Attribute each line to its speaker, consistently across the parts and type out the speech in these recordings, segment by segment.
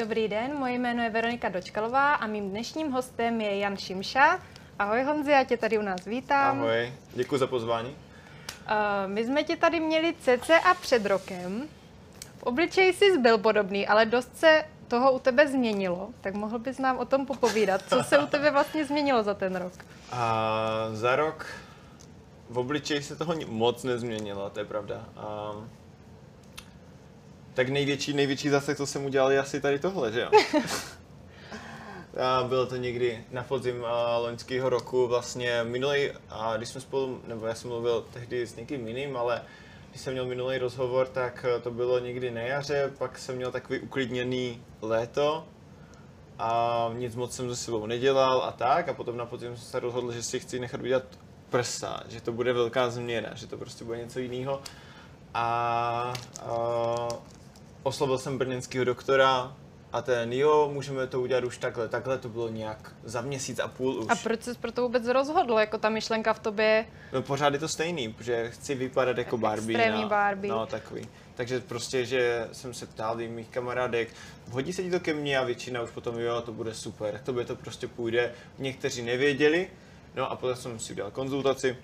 Speaker 1: Dobrý den, moje jméno je Veronika Dočkalová a mým dnešním hostem je Jan Šimša. Ahoj Honzi, já tě tady u nás vítám.
Speaker 2: Ahoj, děkuji za pozvání. Uh,
Speaker 1: my jsme tě tady měli cca před rokem. V obličeji jsi byl podobný, ale dost se toho u tebe změnilo. Tak mohl bys nám o tom popovídat. Co se u tebe vlastně změnilo za ten rok?
Speaker 2: A za rok v obličeji se toho moc nezměnilo, to je pravda. A, tak největší, největší zase, co jsem udělal, je asi tady tohle, že jo? A bylo to někdy na podzim loňského roku, vlastně minulý, a když jsme spolu, nebo já jsem mluvil tehdy s někým jiným, ale když jsem měl minulý rozhovor, tak to bylo někdy na jaře, pak jsem měl takový uklidněný léto a nic moc jsem ze sebou nedělal a tak a potom na podzim jsem se rozhodl, že si chci nechat udělat prsa, že to bude velká změna, že to prostě bude něco jiného. A, a oslovil jsem brněnského doktora a ten, jo, můžeme to udělat už takhle, takhle to bylo nějak za měsíc a půl už.
Speaker 1: A proč jsi pro to vůbec rozhodl, jako ta myšlenka v tobě?
Speaker 2: No pořád je to stejný, protože chci vypadat jako Barbie.
Speaker 1: Extrémní Barbie.
Speaker 2: No, takový. Takže prostě, že jsem se ptal i mých kamarádek, hodí se ti to ke mně a většina už potom, jo, to bude super, to by to prostě půjde. Někteří nevěděli, No a potom jsem si udělal konzultaci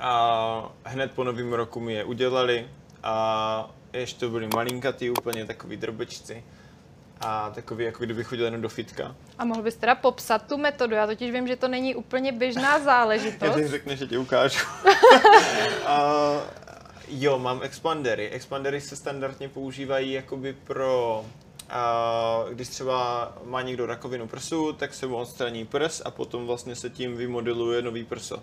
Speaker 2: a hned po novém roku mi je udělali a ještě to byli malinkatý, úplně takový drobečci a takový, jako kdyby chodil jenom do fitka.
Speaker 1: A mohl bys teda popsat tu metodu? Já totiž vím, že to není úplně běžná záležitost.
Speaker 2: Já řekne, že ti ukážu. a, jo, mám expandery. Expandery se standardně používají jakoby pro a když třeba má někdo rakovinu prsu, tak se mu odstraní prs a potom vlastně se tím vymodeluje nový prso.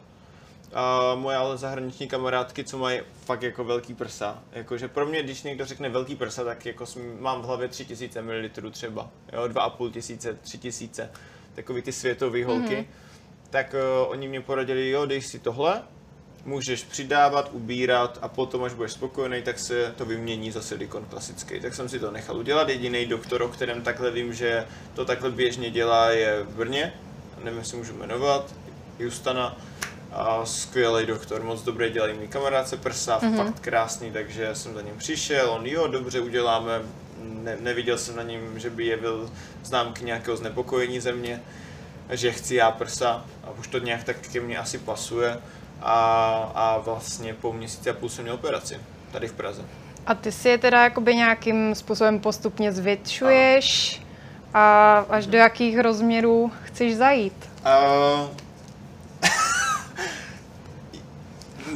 Speaker 2: A moje ale zahraniční kamarádky, co mají fakt jako velký prsa. Jakože pro mě, když někdo řekne velký prsa, tak jako mám v hlavě 3000 ml třeba, jo, 2,5 tisíce, 3000, takový ty světové holky. Mm-hmm. Tak uh, oni mě poradili, jo, dej si tohle, můžeš přidávat, ubírat a potom, až budeš spokojený, tak se to vymění za silikon klasický. Tak jsem si to nechal udělat. Jediný doktor, o kterém takhle vím, že to takhle běžně dělá, je v Brně. Nevím, jestli můžu jmenovat. Justana. A skvělý doktor, moc dobrý, dělají mi kamarádce prsa, mm-hmm. fakt krásný, takže jsem za ním přišel, on jo, dobře uděláme, ne, neviděl jsem na něm, že by jevil známky nějakého znepokojení ze mě, že chci já prsa a už to nějak tak ke mně asi pasuje a, a vlastně po měsíci a půl jsem měl operaci tady v Praze.
Speaker 1: A ty si je teda jakoby nějakým způsobem postupně zvětšuješ a až do jakých rozměrů chceš zajít? Uh,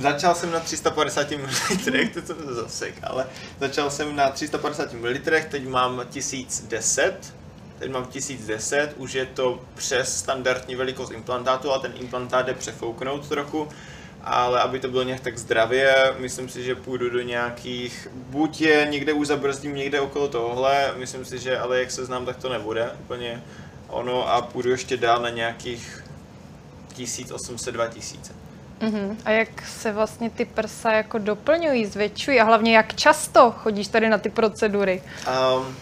Speaker 2: začal jsem na 350 ml, to jsem to zasek, ale začal jsem na 350 ml, teď mám 1010, teď mám 1010, už je to přes standardní velikost implantátu, ale ten implantát jde přefouknout trochu, ale aby to bylo nějak tak zdravě, myslím si, že půjdu do nějakých, buď je někde už zabrzdím někde okolo tohle, myslím si, že ale jak se znám, tak to nebude úplně ono a půjdu ještě dál na nějakých 1800-2000.
Speaker 1: Uh-huh. A jak se vlastně ty prsa jako doplňují, zvětšují a hlavně jak často chodíš tady na ty procedury? Um,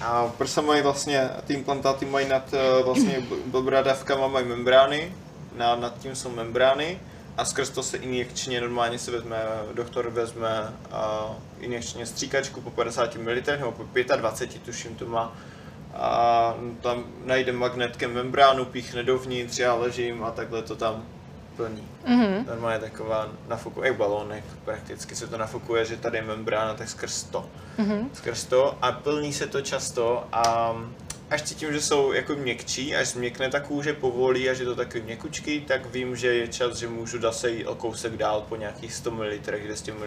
Speaker 2: a prsa mají vlastně, ty implantáty mají nad eh, vlastně bradavkama mají membrány, nad, nad tím jsou membrány a skrz to se injekčně normálně se vezme, doktor vezme a injekčně stříkačku po 50 ml nebo po 25, tuším to má a tam najde magnetkem membránu, píchne dovnitř, já ležím a takhle to tam plní. Mm-hmm. Normálně taková nafukuje, jak balónek prakticky se to nafukuje, že tady je membrána, tak skrz to. Mm-hmm. Skrz to a plní se to často a až cítím, že jsou jako měkčí, až změkne ta kůže povolí a že to takový měkučký, tak vím, že je čas, že můžu zase jít o kousek dál po nějakých 100 ml, 200 ml.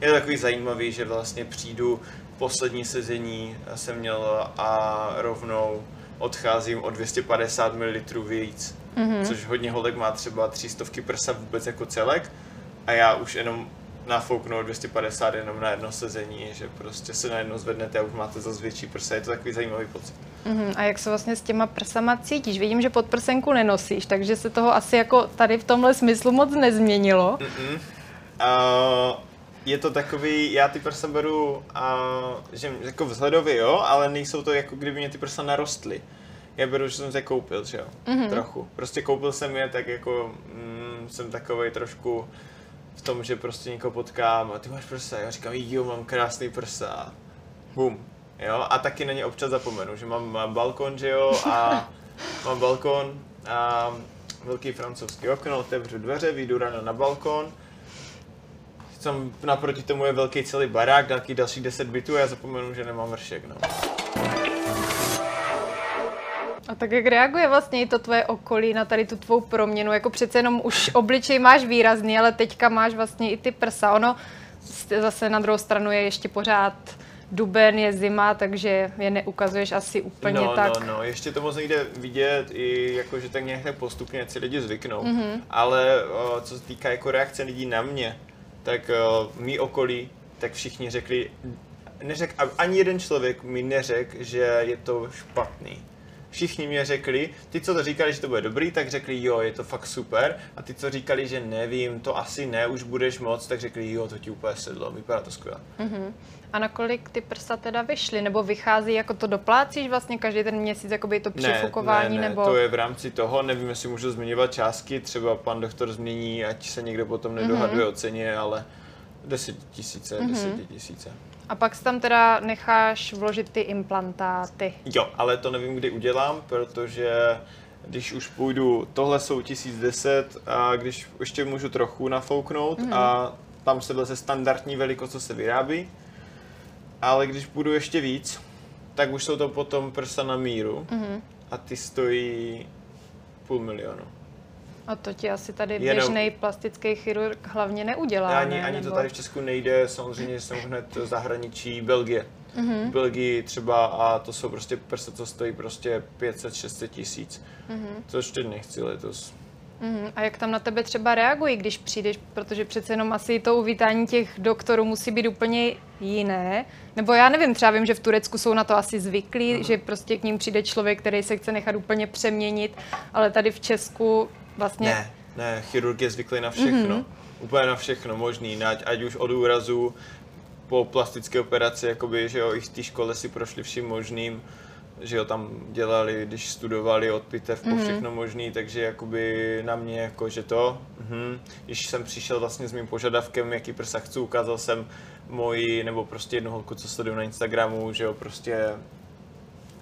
Speaker 2: Je to takový zajímavý, že vlastně přijdu poslední sezení jsem měl a rovnou odcházím o 250 ml víc, mm-hmm. což hodně holek má třeba 300 prsa vůbec jako celek a já už jenom nafouknout 250 jenom na jedno sezení, že prostě se najednou zvednete a už máte zase větší prsa, je to takový zajímavý pocit.
Speaker 1: Uh-huh. A jak se vlastně s těma prsama cítíš? Vidím, že podprsenku nenosíš, takže se toho asi jako tady v tomhle smyslu moc nezměnilo. Uh-uh.
Speaker 2: Uh, je to takový, já ty prsa beru, uh, že jako vzhledově jo, ale nejsou to jako kdyby mě ty prsa narostly. Já beru, že jsem se koupil, že jo, uh-huh. trochu. Prostě koupil jsem je tak jako, mm, jsem takový trošku v tom, že prostě někoho potkám a ty máš prsa, já říkám, jo, mám krásný prsa. Bum. Jo, a taky na ně občas zapomenu, že mám, mám balkon, že jo, a mám balkon a velký francouzský okno, otevřu dveře, vyjdu ráno na balkon, tam naproti tomu je velký celý barák, nějaký další 10 bytů a já zapomenu, že nemám vršek, no.
Speaker 1: Tak jak reaguje vlastně i to tvoje okolí na tady tu tvou proměnu? Jako přece jenom už obličej máš výrazný, ale teďka máš vlastně i ty prsa. Ono zase na druhou stranu je ještě pořád duben, je zima, takže je neukazuješ asi úplně
Speaker 2: no,
Speaker 1: tak.
Speaker 2: No, no, ještě to moc nejde vidět, i jako, že tak nějak tak postupně si lidi zvyknou. Mm-hmm. Ale o, co se týká jako reakce lidí na mě, tak o, mý okolí, tak všichni řekli, neřek, ani jeden člověk mi neřekl, že je to špatný všichni mě řekli, ty, co to říkali, že to bude dobrý, tak řekli, jo, je to fakt super. A ty, co říkali, že nevím, to asi ne, už budeš moc, tak řekli, jo, to ti úplně sedlo, vypadá to skvěle.
Speaker 1: Uh-huh. A nakolik ty prsa teda vyšly? Nebo vychází, jako to doplácíš vlastně každý ten měsíc, jako by to přifukování?
Speaker 2: Ne, ne,
Speaker 1: nebo...
Speaker 2: to je v rámci toho, nevím, jestli můžu zmiňovat částky, třeba pan doktor změní, ať se někdo potom nedohaduje uh-huh. o ceně, ale 10 tisíce. 10 tisíce.
Speaker 1: A pak si tam teda necháš vložit ty implantáty.
Speaker 2: Jo, ale to nevím, kdy udělám, protože když už půjdu, tohle jsou 1010 a když ještě můžu trochu nafouknout mm. a tam se vleze standardní velikost, co se vyrábí, ale když budu ještě víc, tak už jsou to potom prsa na míru mm. a ty stojí půl milionu.
Speaker 1: A to ti asi tady Jenom... běžný plastický chirurg hlavně neudělá,
Speaker 2: Ani,
Speaker 1: ne?
Speaker 2: ani Nebo... to tady v Česku nejde, samozřejmě jsem hned zahraničí, Belgie. Mm-hmm. V Belgii třeba a to jsou prostě prsa, co stojí prostě 500-600 tisíc. Mm-hmm. Což teď nechci letos.
Speaker 1: Mm, a jak tam na tebe třeba reagují, když přijdeš, protože přece jenom asi to uvítání těch doktorů musí být úplně jiné. Nebo já nevím, třeba vím, že v Turecku jsou na to asi zvyklí, mm. že prostě k ním přijde člověk, který se chce nechat úplně přeměnit, ale tady v Česku vlastně...
Speaker 2: Ne, ne, chirurg je zvyklý na všechno. Mm-hmm. Úplně na všechno možný, ať, ať už od úrazu po plastické operaci, jakoby, že jo, i v té škole si prošli vším možným, že jo, tam dělali, když studovali od pitev po mm-hmm. všechno možný, takže jakoby na mě jako, že to, mm, když jsem přišel vlastně s mým požadavkem, jaký prsa chci, ukázal jsem moji, nebo prostě jednu holku, co sleduju na Instagramu, že jo, prostě,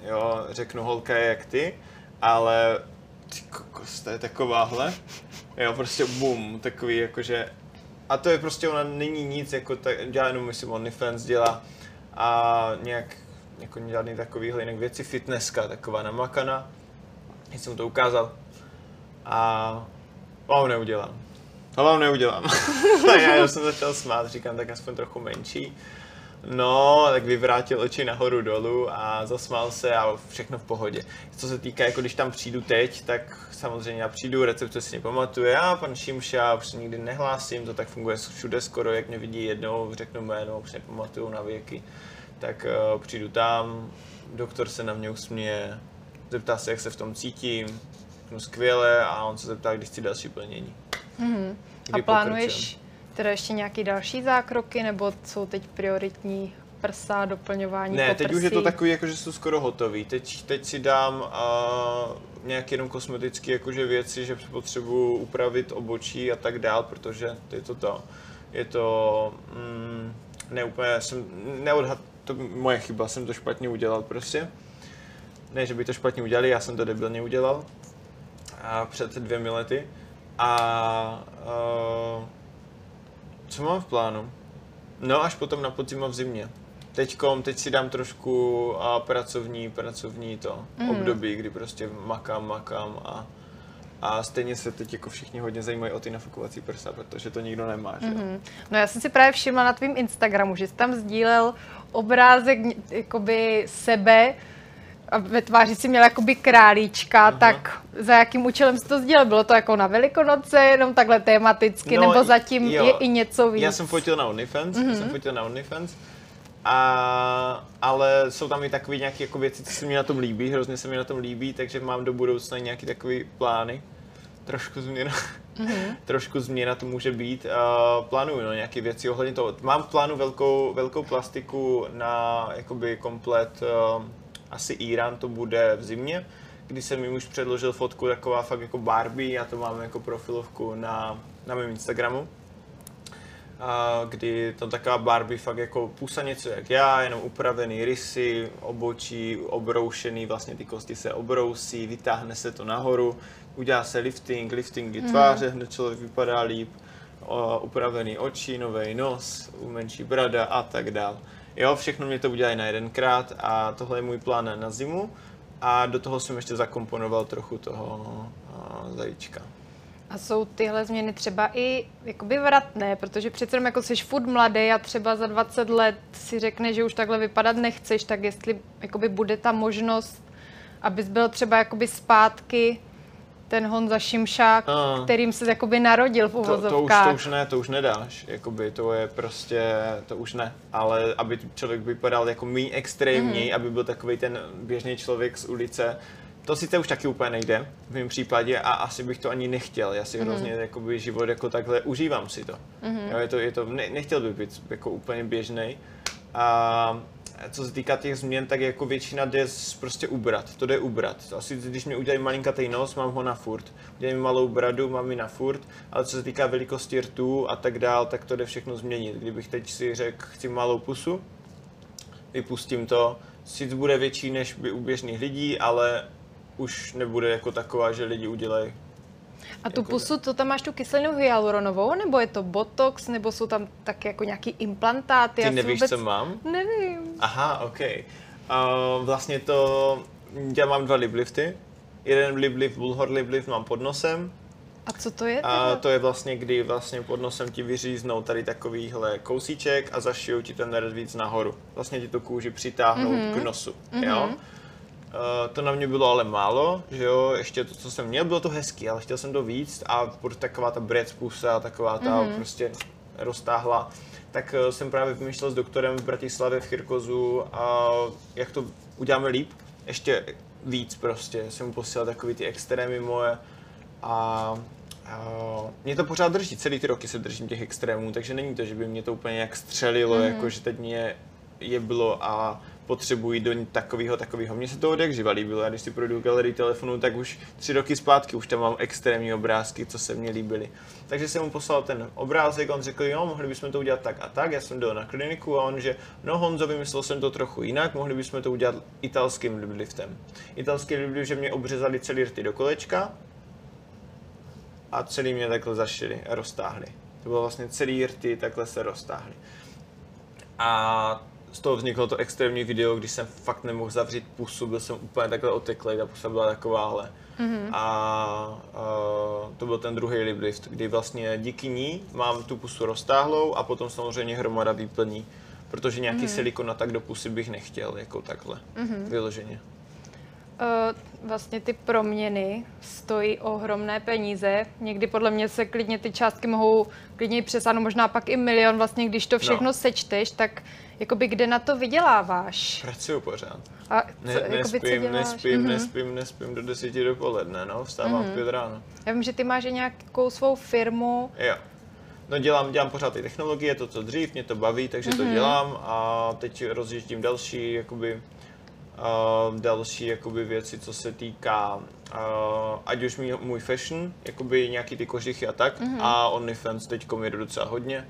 Speaker 2: jo, řeknu holka je jak ty, ale ty kokos, to je takováhle. Jo, prostě bum, takový jakože... A to je prostě, ona není nic, jako tak, dělá jenom, myslím, OnlyFans dělá a nějak, jako žádný takovýhle jinak věci, fitnesska, taková namakaná. Já jsem to ukázal a vám neudělám. Vám neudělám. já jsem začal smát, říkám, tak aspoň trochu menší. No, tak vyvrátil oči nahoru dolů a zasmál se a všechno v pohodě. Co se týká, jako když tam přijdu teď, tak samozřejmě já přijdu, recepce si nepamatuje, a pan Šimša, už se nikdy nehlásím, to tak funguje všude skoro, jak mě vidí jednou, řeknu jméno, už nepamatuju na věky, tak uh, přijdu tam, doktor se na mě usměje, zeptá se, jak se v tom cítím, no skvěle a on se zeptá, když chci další plnění.
Speaker 1: Mm-hmm. A plánuješ, teda ještě nějaký další zákroky, nebo jsou teď prioritní prsa, doplňování
Speaker 2: Ne, teď už je to takový, jako že jsou skoro hotový. Teď, teď si dám uh, nějaké jenom kosmetické jakože věci, že potřebuji upravit obočí a tak dál, protože je to to. Je to mm, ne úplně, jsem neodhad, to moje chyba, jsem to špatně udělal prostě. Ne, že by to špatně udělali, já jsem to debilně udělal. A před dvěmi lety. A uh, co mám v plánu? No až potom na podzim a v zimě. Teďkom, teď si dám trošku a pracovní, pracovní to mm. období, kdy prostě makám, makám a, a stejně se teď jako všichni hodně zajímají o ty nafukovací prsa, protože to nikdo nemá, že? Mm-hmm.
Speaker 1: No já jsem si právě všimla na tvém Instagramu, že jsi tam sdílel obrázek jakoby sebe, a ve tváři si měl jakoby králíčka, uh-huh. tak za jakým účelem jsi to sdělil? Bylo to jako na Velikonoce, jenom takhle tematicky, no, nebo zatím jo. je i něco víc?
Speaker 2: Já jsem fotil na OnlyFans, uh-huh. jsem fotil na OnlyFans, a, ale jsou tam i takové nějaké jako věci, co se mi na tom líbí, hrozně se mi na tom líbí, takže mám do budoucna nějaké takové plány. Trošku změna, mm-hmm. trošku změna to může být. Uh, plánuju no, nějaké věci ohledně toho. Mám v plánu velkou, velkou plastiku na jakoby komplet uh, asi Irán to bude v zimě, kdy jsem mi už předložil fotku taková fakt jako Barbie, já to mám jako profilovku na, na mém Instagramu. a kdy to taková Barbie fakt jako pusa něco jak já, jenom upravený rysy, obočí, obroušený, vlastně ty kosti se obrousí, vytáhne se to nahoru, udělá se lifting, liftingy tváře, hned člověk vypadá líp, o, upravený oči, nový nos, menší brada a tak dál. Jo, všechno mě to udělají na jedenkrát a tohle je můj plán na zimu a do toho jsem ještě zakomponoval trochu toho a, zajíčka.
Speaker 1: A jsou tyhle změny třeba i jakoby vratné, protože přece jako jsi furt mladý a třeba za 20 let si řekne, že už takhle vypadat nechceš, tak jestli jakoby bude ta možnost, abys byl třeba jakoby zpátky ten Honza Šimšák,
Speaker 2: A.
Speaker 1: kterým se jakoby narodil v
Speaker 2: To, to, už,
Speaker 1: uvozovkách.
Speaker 2: to už ne, to už nedáš, jakoby to je prostě, to už ne, ale aby člověk vypadal jako méně extrémní,
Speaker 1: Mhm.
Speaker 2: aby byl takový ten běžný člověk z ulice, to sice už taky úplně nejde v mém případě a asi bych to ani nechtěl, já si hrozně jakoby život jako takhle užívám si to. Jo, je to, je to ne, nechtěl bych být jako úplně běžný. A co se týká těch změn, tak jako většina jde prostě ubrat, to jde ubrat. Asi když mi udělají malinkatý nos, mám ho na furt. Udělají mi malou bradu, mám ji na furt, ale co se týká velikosti rtů a tak dál, tak to jde všechno změnit. Kdybych teď si řekl, chci malou pusu, vypustím to, sice bude větší než by u běžných lidí, ale už nebude jako taková, že lidi udělají
Speaker 1: A tu
Speaker 2: jako-
Speaker 1: pusu, to tam máš tu kyselinu hyaluronovou, nebo je to botox, nebo jsou tam taky jako nějaký implantáty?
Speaker 2: Ty
Speaker 1: Já
Speaker 2: nevíš,
Speaker 1: vůbec...
Speaker 2: co mám?
Speaker 1: Nevím.
Speaker 2: Aha, OK. Uh, vlastně to, já mám dva liplifty. Jeden liplift, bullhor liplift mám pod nosem
Speaker 1: A co to je?
Speaker 2: a to je vlastně, kdy vlastně pod nosem ti vyříznou tady takovýhle kousíček a zašijou ti ten nerez víc nahoru. Vlastně ti tu kůži přitáhnou mm-hmm. k nosu, jo. Uh, to na mě bylo ale málo, že jo, ještě to, co jsem měl, bylo to hezký, ale chtěl jsem to víc a taková ta brec pusa, taková ta mm-hmm. prostě roztáhla, tak uh, jsem právě vymýšlel s doktorem v Bratislavě v Chirkozu a jak to uděláme líp, ještě víc prostě, jsem mu posílal takový ty extrémy moje a Uh, mě to pořád drží, celý ty roky se držím těch extrémů, takže není to, že by mě to úplně jak střelilo, mm. jako že teď mě je bylo a potřebuji do takového, takového. Mně se to od živa líbilo, já když si projdu galerii telefonu, tak už tři roky zpátky už tam mám extrémní obrázky, co se mně líbily. Takže jsem mu poslal ten obrázek, on řekl, jo, mohli bychom to udělat tak a tak, já jsem dal na kliniku a on, že no Honzo, vymyslel jsem to trochu jinak, mohli bychom to udělat italským lipliftem. Italský liplift, že mě obřezali celý rty do kolečka, a celý mě takhle zašili a roztáhli. To bylo vlastně celý rty, takhle se roztáhly. A z toho vzniklo to extrémní video, když jsem fakt nemohl zavřít pusu, byl jsem úplně takhle oteklý, ta pusa byla takováhle. Mm-hmm. A, a to byl ten druhý liplift, kdy vlastně díky ní mám tu pusu roztáhlou a potom samozřejmě hromada výplní. Protože nějaký mm-hmm. silikon na tak do pusy bych nechtěl, jako takhle, mm-hmm. vyloženě.
Speaker 1: Uh, vlastně ty proměny stojí ohromné peníze. Někdy podle mě se klidně ty částky mohou klidně přesáhnout, možná pak i milion. Vlastně, když to všechno
Speaker 2: No.
Speaker 1: no. sečteš, tak jakoby kde na to vyděláváš?
Speaker 2: Pracuju pořád.
Speaker 1: A co,
Speaker 2: Ne,
Speaker 1: jakoby, co
Speaker 2: nespím,
Speaker 1: děláš?
Speaker 2: nespím,
Speaker 1: Mhm.
Speaker 2: nespím, nespím do deseti dopoledne, no, vstávám v pět ráno.
Speaker 1: Já vím, že ty máš nějakou svou firmu.
Speaker 2: Jo. No dělám, dělám pořád ty technologie, to co dřív, mě to baví, takže
Speaker 1: Mhm.
Speaker 2: to dělám a teď rozjíždím další, jakoby, uh, další jakoby věci, co se týká, uh, ať už můj, můj fashion, jakoby nějaký ty kožichy a tak,
Speaker 1: Mhm.
Speaker 2: a OnlyFans teď jedu docela hodně.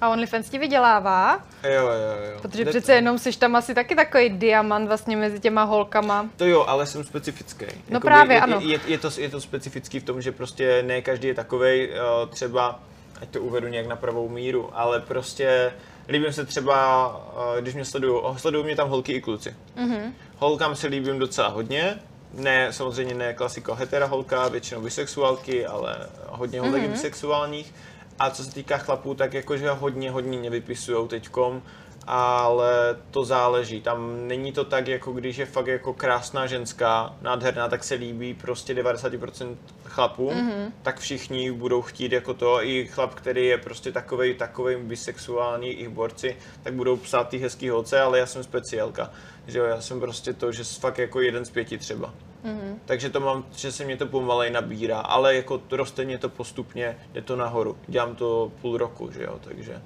Speaker 1: A OnlyFans ti vydělává,
Speaker 2: Jo, jo, jo.
Speaker 1: protože
Speaker 2: Jde-
Speaker 1: přece jenom jsi tam asi taky takový diamant vlastně mezi těma holkama.
Speaker 2: To jo, ale jsem specifický.
Speaker 1: No právě,
Speaker 2: je,
Speaker 1: ano.
Speaker 2: Je, je, to, je to specifický v tom, že prostě ne každý je takovej, eh, třeba, ať to uvedu nějak na pravou míru, ale prostě líbím se třeba, eh, když mě sledují, sledují mě tam holky i kluci.
Speaker 1: Mhm.
Speaker 2: Holkám se líbím docela hodně, ne, samozřejmě ne klasiko hetera holka, většinou bisexuálky, ale hodně holek mm-hmm. bisexuálních. A co se týká chlapů, tak jakože hodně, hodně mě vypisujou teďkom, ale to záleží. Tam není to tak, jako když je fakt jako krásná ženská, nádherná, tak se líbí prostě 90% chlapům, mm-hmm. tak všichni budou chtít jako to. I chlap, který je prostě takovej, takovej bisexuální, i borci, tak budou psát ty hezký holce, ale já jsem speciálka. Že jo, já jsem prostě to, že jsem fakt jako jeden z pěti třeba. Mm-hmm. Takže to mám, že se mě to pomalej nabírá, ale jako to roste mě to postupně, jde to nahoru. Dělám to půl roku, že jo, takže...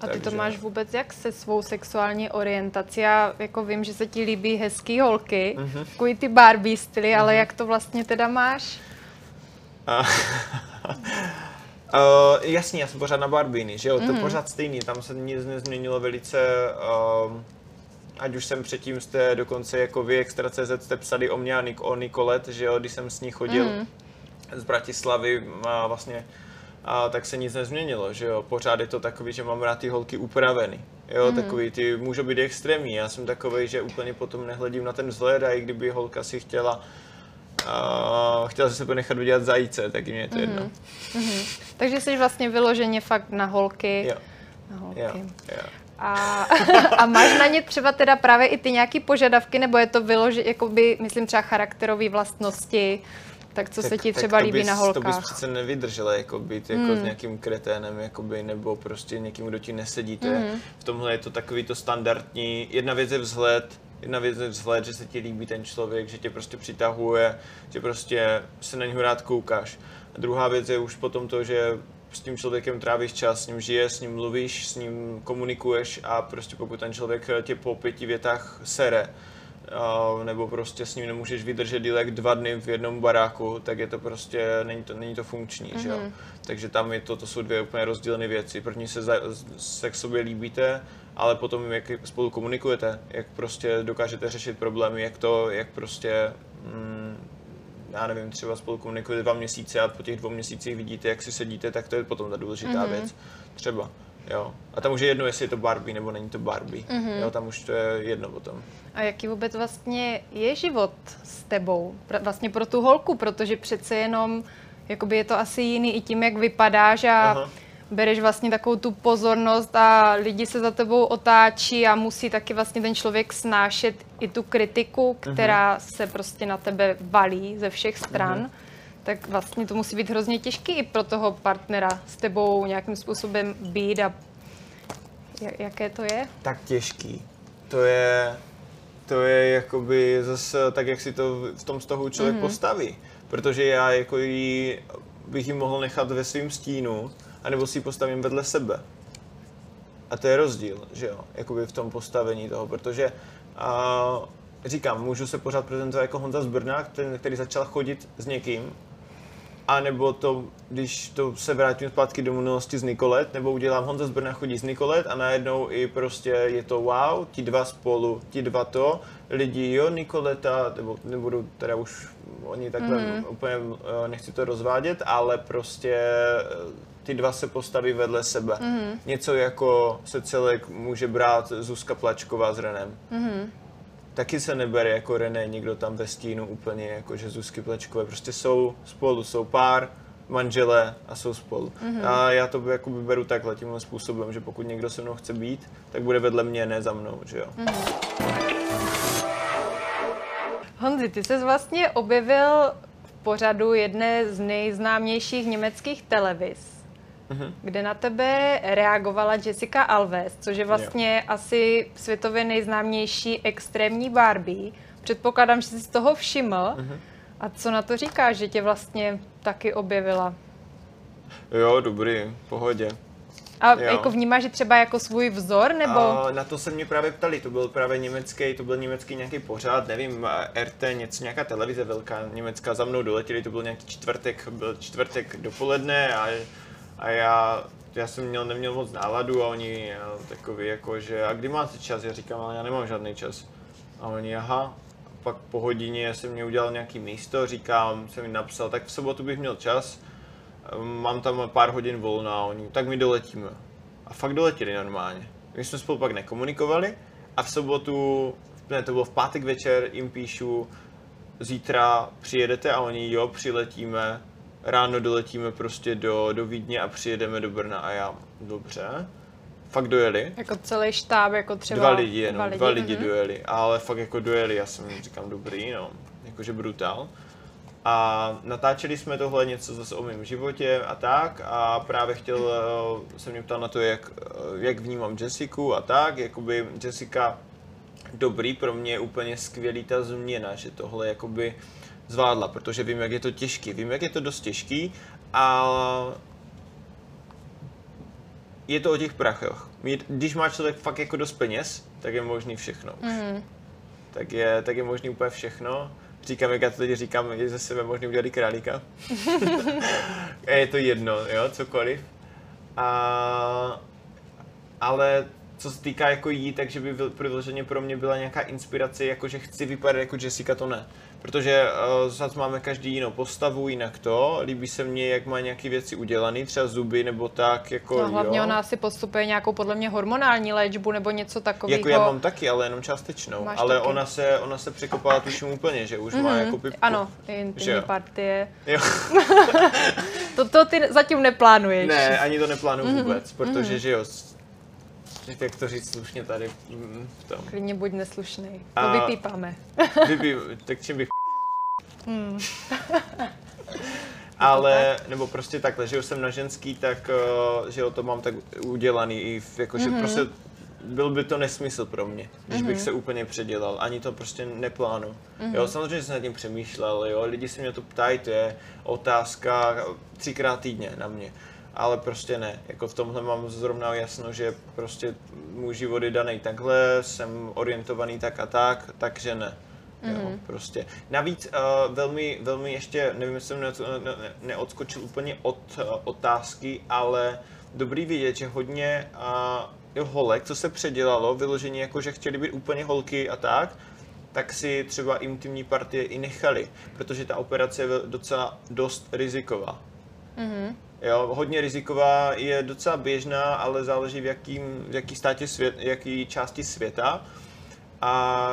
Speaker 1: A ty to
Speaker 2: takže-
Speaker 1: máš vůbec jak se svou sexuální orientací? Já jako vím, že se ti líbí hezký holky,
Speaker 2: Mhm.
Speaker 1: mm-hmm. takový ty Barbie styly, mm-hmm. ale jak to vlastně teda máš?
Speaker 2: A, Uh, jasně, já jsem pořád na Barbíny, že jo, mm. to pořád stejný, tam se nic nezměnilo velice, uh, ať už jsem předtím jste dokonce jako vy Extra.cz jste psali o mě a Nik, o Nikolet, že jo, když jsem s ní chodil mm. z Bratislavy a vlastně a tak se nic nezměnilo, že jo, pořád je to takový, že mám rád ty holky upravený, jo, mm. takový ty můžou být extrémní, já jsem takový, že úplně potom nehledím na ten vzhled a i kdyby holka si chtěla a chtěla se sebe nechat udělat zajíce, tak mě je to mm-hmm. jedno.
Speaker 1: Mm-hmm. Takže jsi vlastně vyloženě fakt na holky.
Speaker 2: Jo.
Speaker 1: Na holky.
Speaker 2: Jo, jo.
Speaker 1: A, a máš na ně třeba teda právě i ty nějaké požadavky, nebo je to vyloženě, jakoby, myslím třeba charakterové vlastnosti, tak co tak, se ti třeba líbí
Speaker 2: bys,
Speaker 1: na holkách?
Speaker 2: To bys přece nevydržela, jako být jako hmm. s nějakým kreténem, jakoby, nebo prostě někým, kdo ti nesedí. To hmm. je, v tomhle je to takový to standardní. Jedna věc je vzhled, jedna věc je vzhled, že se ti líbí ten člověk, že tě prostě přitahuje, že prostě se na něho rád koukáš. A druhá věc je už potom to, že s tím člověkem trávíš čas, s ním žiješ, s ním mluvíš, s ním komunikuješ a prostě pokud ten člověk tě po pěti větách sere, nebo prostě s ním nemůžeš vydržet díl jak dva dny v jednom baráku, tak je to prostě, není to, není to funkční, mm-hmm. že jo? Mhm. Takže tam je to, to jsou dvě úplně rozdílné věci. První se, za, se k sobě líbíte, ale potom jak spolu komunikujete, jak prostě dokážete řešit problémy, jak to, jak prostě, mm, já nevím, třeba spolu komunikujete dva měsíce a po těch dvou měsících vidíte, jak si sedíte, tak to je potom ta důležitá mm-hmm. věc. Třeba. Jo. A tam už je jedno, jestli je to Barbie nebo není to Barbie. Mm-hmm. Jo, tam už to je jedno potom.
Speaker 1: A jaký vůbec vlastně je život s tebou? Vlastně pro tu holku, protože přece jenom jakoby je to asi jiný i tím, jak vypadáš a Aha bereš vlastně takovou tu pozornost a lidi se za tebou otáčí a musí taky vlastně ten člověk snášet i tu kritiku, která uh-huh. se prostě na tebe valí ze všech stran. Uh-huh. Tak vlastně to musí být hrozně těžký i pro toho partnera s tebou nějakým způsobem být a jaké to je?
Speaker 2: Tak těžký. To je, to je jakoby zase tak, jak si to v tom toho člověk uh-huh. postaví. Protože já jako jí, bych ji mohl nechat ve svém stínu, anebo si ji postavím vedle sebe. A to je rozdíl, že jo, jakoby v tom postavení toho, protože a, říkám, můžu se pořád prezentovat jako Honza z Brna, ten, který začal chodit s někým, a nebo to, když to se vrátím zpátky do minulosti z Nikolet, nebo udělám Honza z Brna chodí z Nikolet a najednou i prostě je to wow, ti dva spolu, ti dva to, lidi jo, Nikoleta, nebo nebudu teda už oni takhle mm. úplně, eh, nechci to rozvádět, ale prostě ty dva se postaví vedle sebe. Mm-hmm. Něco jako se celek může brát Zuzka Plačková s Renem. Mm-hmm. Taky se nebere jako René někdo tam ve stínu úplně, jako že Zuzky Plačkové prostě jsou spolu, jsou pár, manželé a jsou spolu. Mm-hmm. A já to jako beru takhle tímhle způsobem, že pokud někdo se mnou chce být, tak bude vedle mě, ne za mnou, že jo. Mm-hmm.
Speaker 1: Honzi, ty jsi vlastně objevil v pořadu jedné z nejznámějších německých televiz mm-hmm. kde na tebe reagovala Jessica Alves, což je vlastně jo. asi světově nejznámější extrémní Barbie. Předpokládám, že jsi z toho všiml. Mm-hmm. A co na to říkáš, že tě vlastně taky objevila?
Speaker 2: Jo, dobrý, pohodě.
Speaker 1: A jo. jako vnímáš, že třeba jako svůj vzor, nebo? A
Speaker 2: na to se mě právě ptali, to byl právě německý, to byl německý nějaký pořád, nevím, RT, něco, nějaká televize velká německá, za mnou doletěli, to byl nějaký čtvrtek, byl čtvrtek dopoledne a a já, já jsem měl, neměl moc náladu a oni takový jako, že a kdy máte čas? Já říkám, ale já nemám žádný čas. A oni, aha, pak po hodině jsem mě udělal nějaký místo, říkám, jsem mi napsal, tak v sobotu bych měl čas, mám tam pár hodin volna a oni, tak my doletíme. A fakt doletěli normálně. My jsme spolu pak nekomunikovali a v sobotu, ne, to bylo v pátek večer, jim píšu, zítra přijedete a oni, jo, přiletíme, ráno doletíme prostě do, do Vídně a přijedeme do Brna a já, dobře. Fakt dojeli.
Speaker 1: Jako celý štáb, jako třeba...
Speaker 2: Dva lidi jenom, dva lidi, dva lidi mm-hmm. dojeli, ale fakt jako dojeli, já jsem říkám dobrý, no, jakože brutál. A natáčeli jsme tohle něco zase o mém životě a tak a právě chtěl, eh, se mě ptal na to, jak, eh, jak vnímám Jessiku a tak, jakoby Jessica dobrý, pro mě je úplně skvělý ta změna, že tohle jakoby zvládla, protože vím, jak je to těžký. Vím, jak je to dost těžký, a je to o těch prachech. Když má člověk fakt jako dost peněz, tak je možný všechno už. Mm. Tak, je, tak je možný úplně všechno. říkám, jak já to teď říkám, je ze sebe možný udělat i králíka. je to jedno, jo, cokoliv. A, ale co se týká jako jí, takže by vyloženě pro mě byla nějaká inspirace, jako že chci vypadat jako Jessica, to ne. Protože uh, zase máme každý jinou postavu, jinak to. Líbí se mně, jak má nějaké věci udělané, třeba zuby nebo tak. Jako,
Speaker 1: no, hlavně
Speaker 2: jo.
Speaker 1: ona asi postupuje nějakou podle mě hormonální léčbu nebo něco takového.
Speaker 2: Jako já mám taky, ale jenom částečnou. Máš ale taky. ona se, ona se překopala tuším úplně, že už mm-hmm. má mhm. jako pipku.
Speaker 1: Ano, intimní partie. Jo. to, to ty zatím neplánuješ.
Speaker 2: Ne, ani to neplánuju mm-hmm. vůbec, protože mm-hmm. že jo, jak to říct slušně tady mm, v tom.
Speaker 1: Klidně buď neslušný. To A vypípáme.
Speaker 2: Vypí, tak čím bych hmm. Ale, nebo prostě takhle, že jsem na ženský, tak eh, že jo, to mám tak udělaný i v, jako, mm-hmm. že prostě byl by to nesmysl pro mě, když mm-hmm. bych se úplně předělal, ani to prostě neplánu. Mm-hmm. Jo, samozřejmě jsem nad tím přemýšlel, jo, lidi se mě to ptají, to je otázka třikrát týdně na mě ale prostě ne. Jako v tomhle mám zrovna jasno, že prostě můj život je daný takhle, jsem orientovaný tak a tak, takže ne. Mm-hmm. Jo, mhm. prostě. Navíc uh, velmi, velmi ještě, nevím, jestli jsem ne, ne, neodskočil úplně od uh, otázky, ale dobrý vidět, že hodně uh, holek, co se předělalo, vyložení jako, že chtěli být úplně holky a tak, tak si třeba intimní partie i nechali, protože ta operace je docela dost riziková. Mm-hmm. Jo, hodně riziková, je docela běžná, ale záleží v, jakým, v jaký, státě svět, jaký části světa. A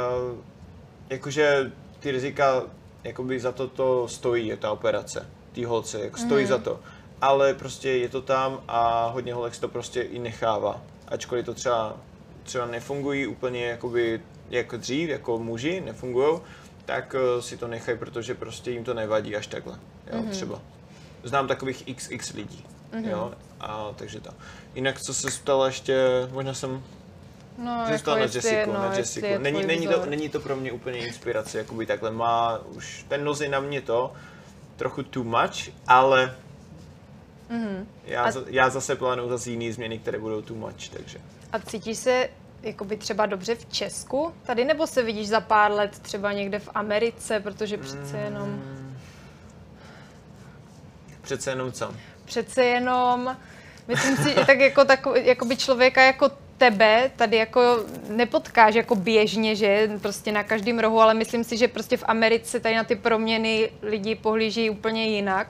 Speaker 2: jakože ty rizika, jakoby za to to stojí, je ta operace, ty holce, jako stojí mm. za to. Ale prostě je to tam a hodně holek to prostě i nechává. Ačkoliv to třeba, třeba nefungují úplně jakoby jako dřív, jako muži, nefungují, tak eh, si to nechají, protože prostě jim to nevadí až takhle, jo, mm. třeba znám takových XX lidí, mm-hmm. jo, a takže to. Jinak, co se stalo ještě, možná jsem
Speaker 1: No, jako
Speaker 2: na
Speaker 1: Jessiku,
Speaker 2: no, na Jessiku. Není, není, to, není to pro mě úplně inspirace, jakoby takhle má už ten nozy na mě to, trochu too much, ale mm-hmm. já, a... já zase plánuju zase jiný změny, které budou too much, takže.
Speaker 1: A cítíš se jakoby třeba dobře v Česku tady, nebo se vidíš za pár let třeba někde v Americe, protože přece jenom... Mm
Speaker 2: Přece jenom co?
Speaker 1: Přece jenom, myslím si, tak jako, tak, jako by člověka jako tebe tady jako nepotkáš jako běžně, že prostě na každém rohu, ale myslím si, že prostě v Americe tady na ty proměny lidi pohlíží úplně jinak.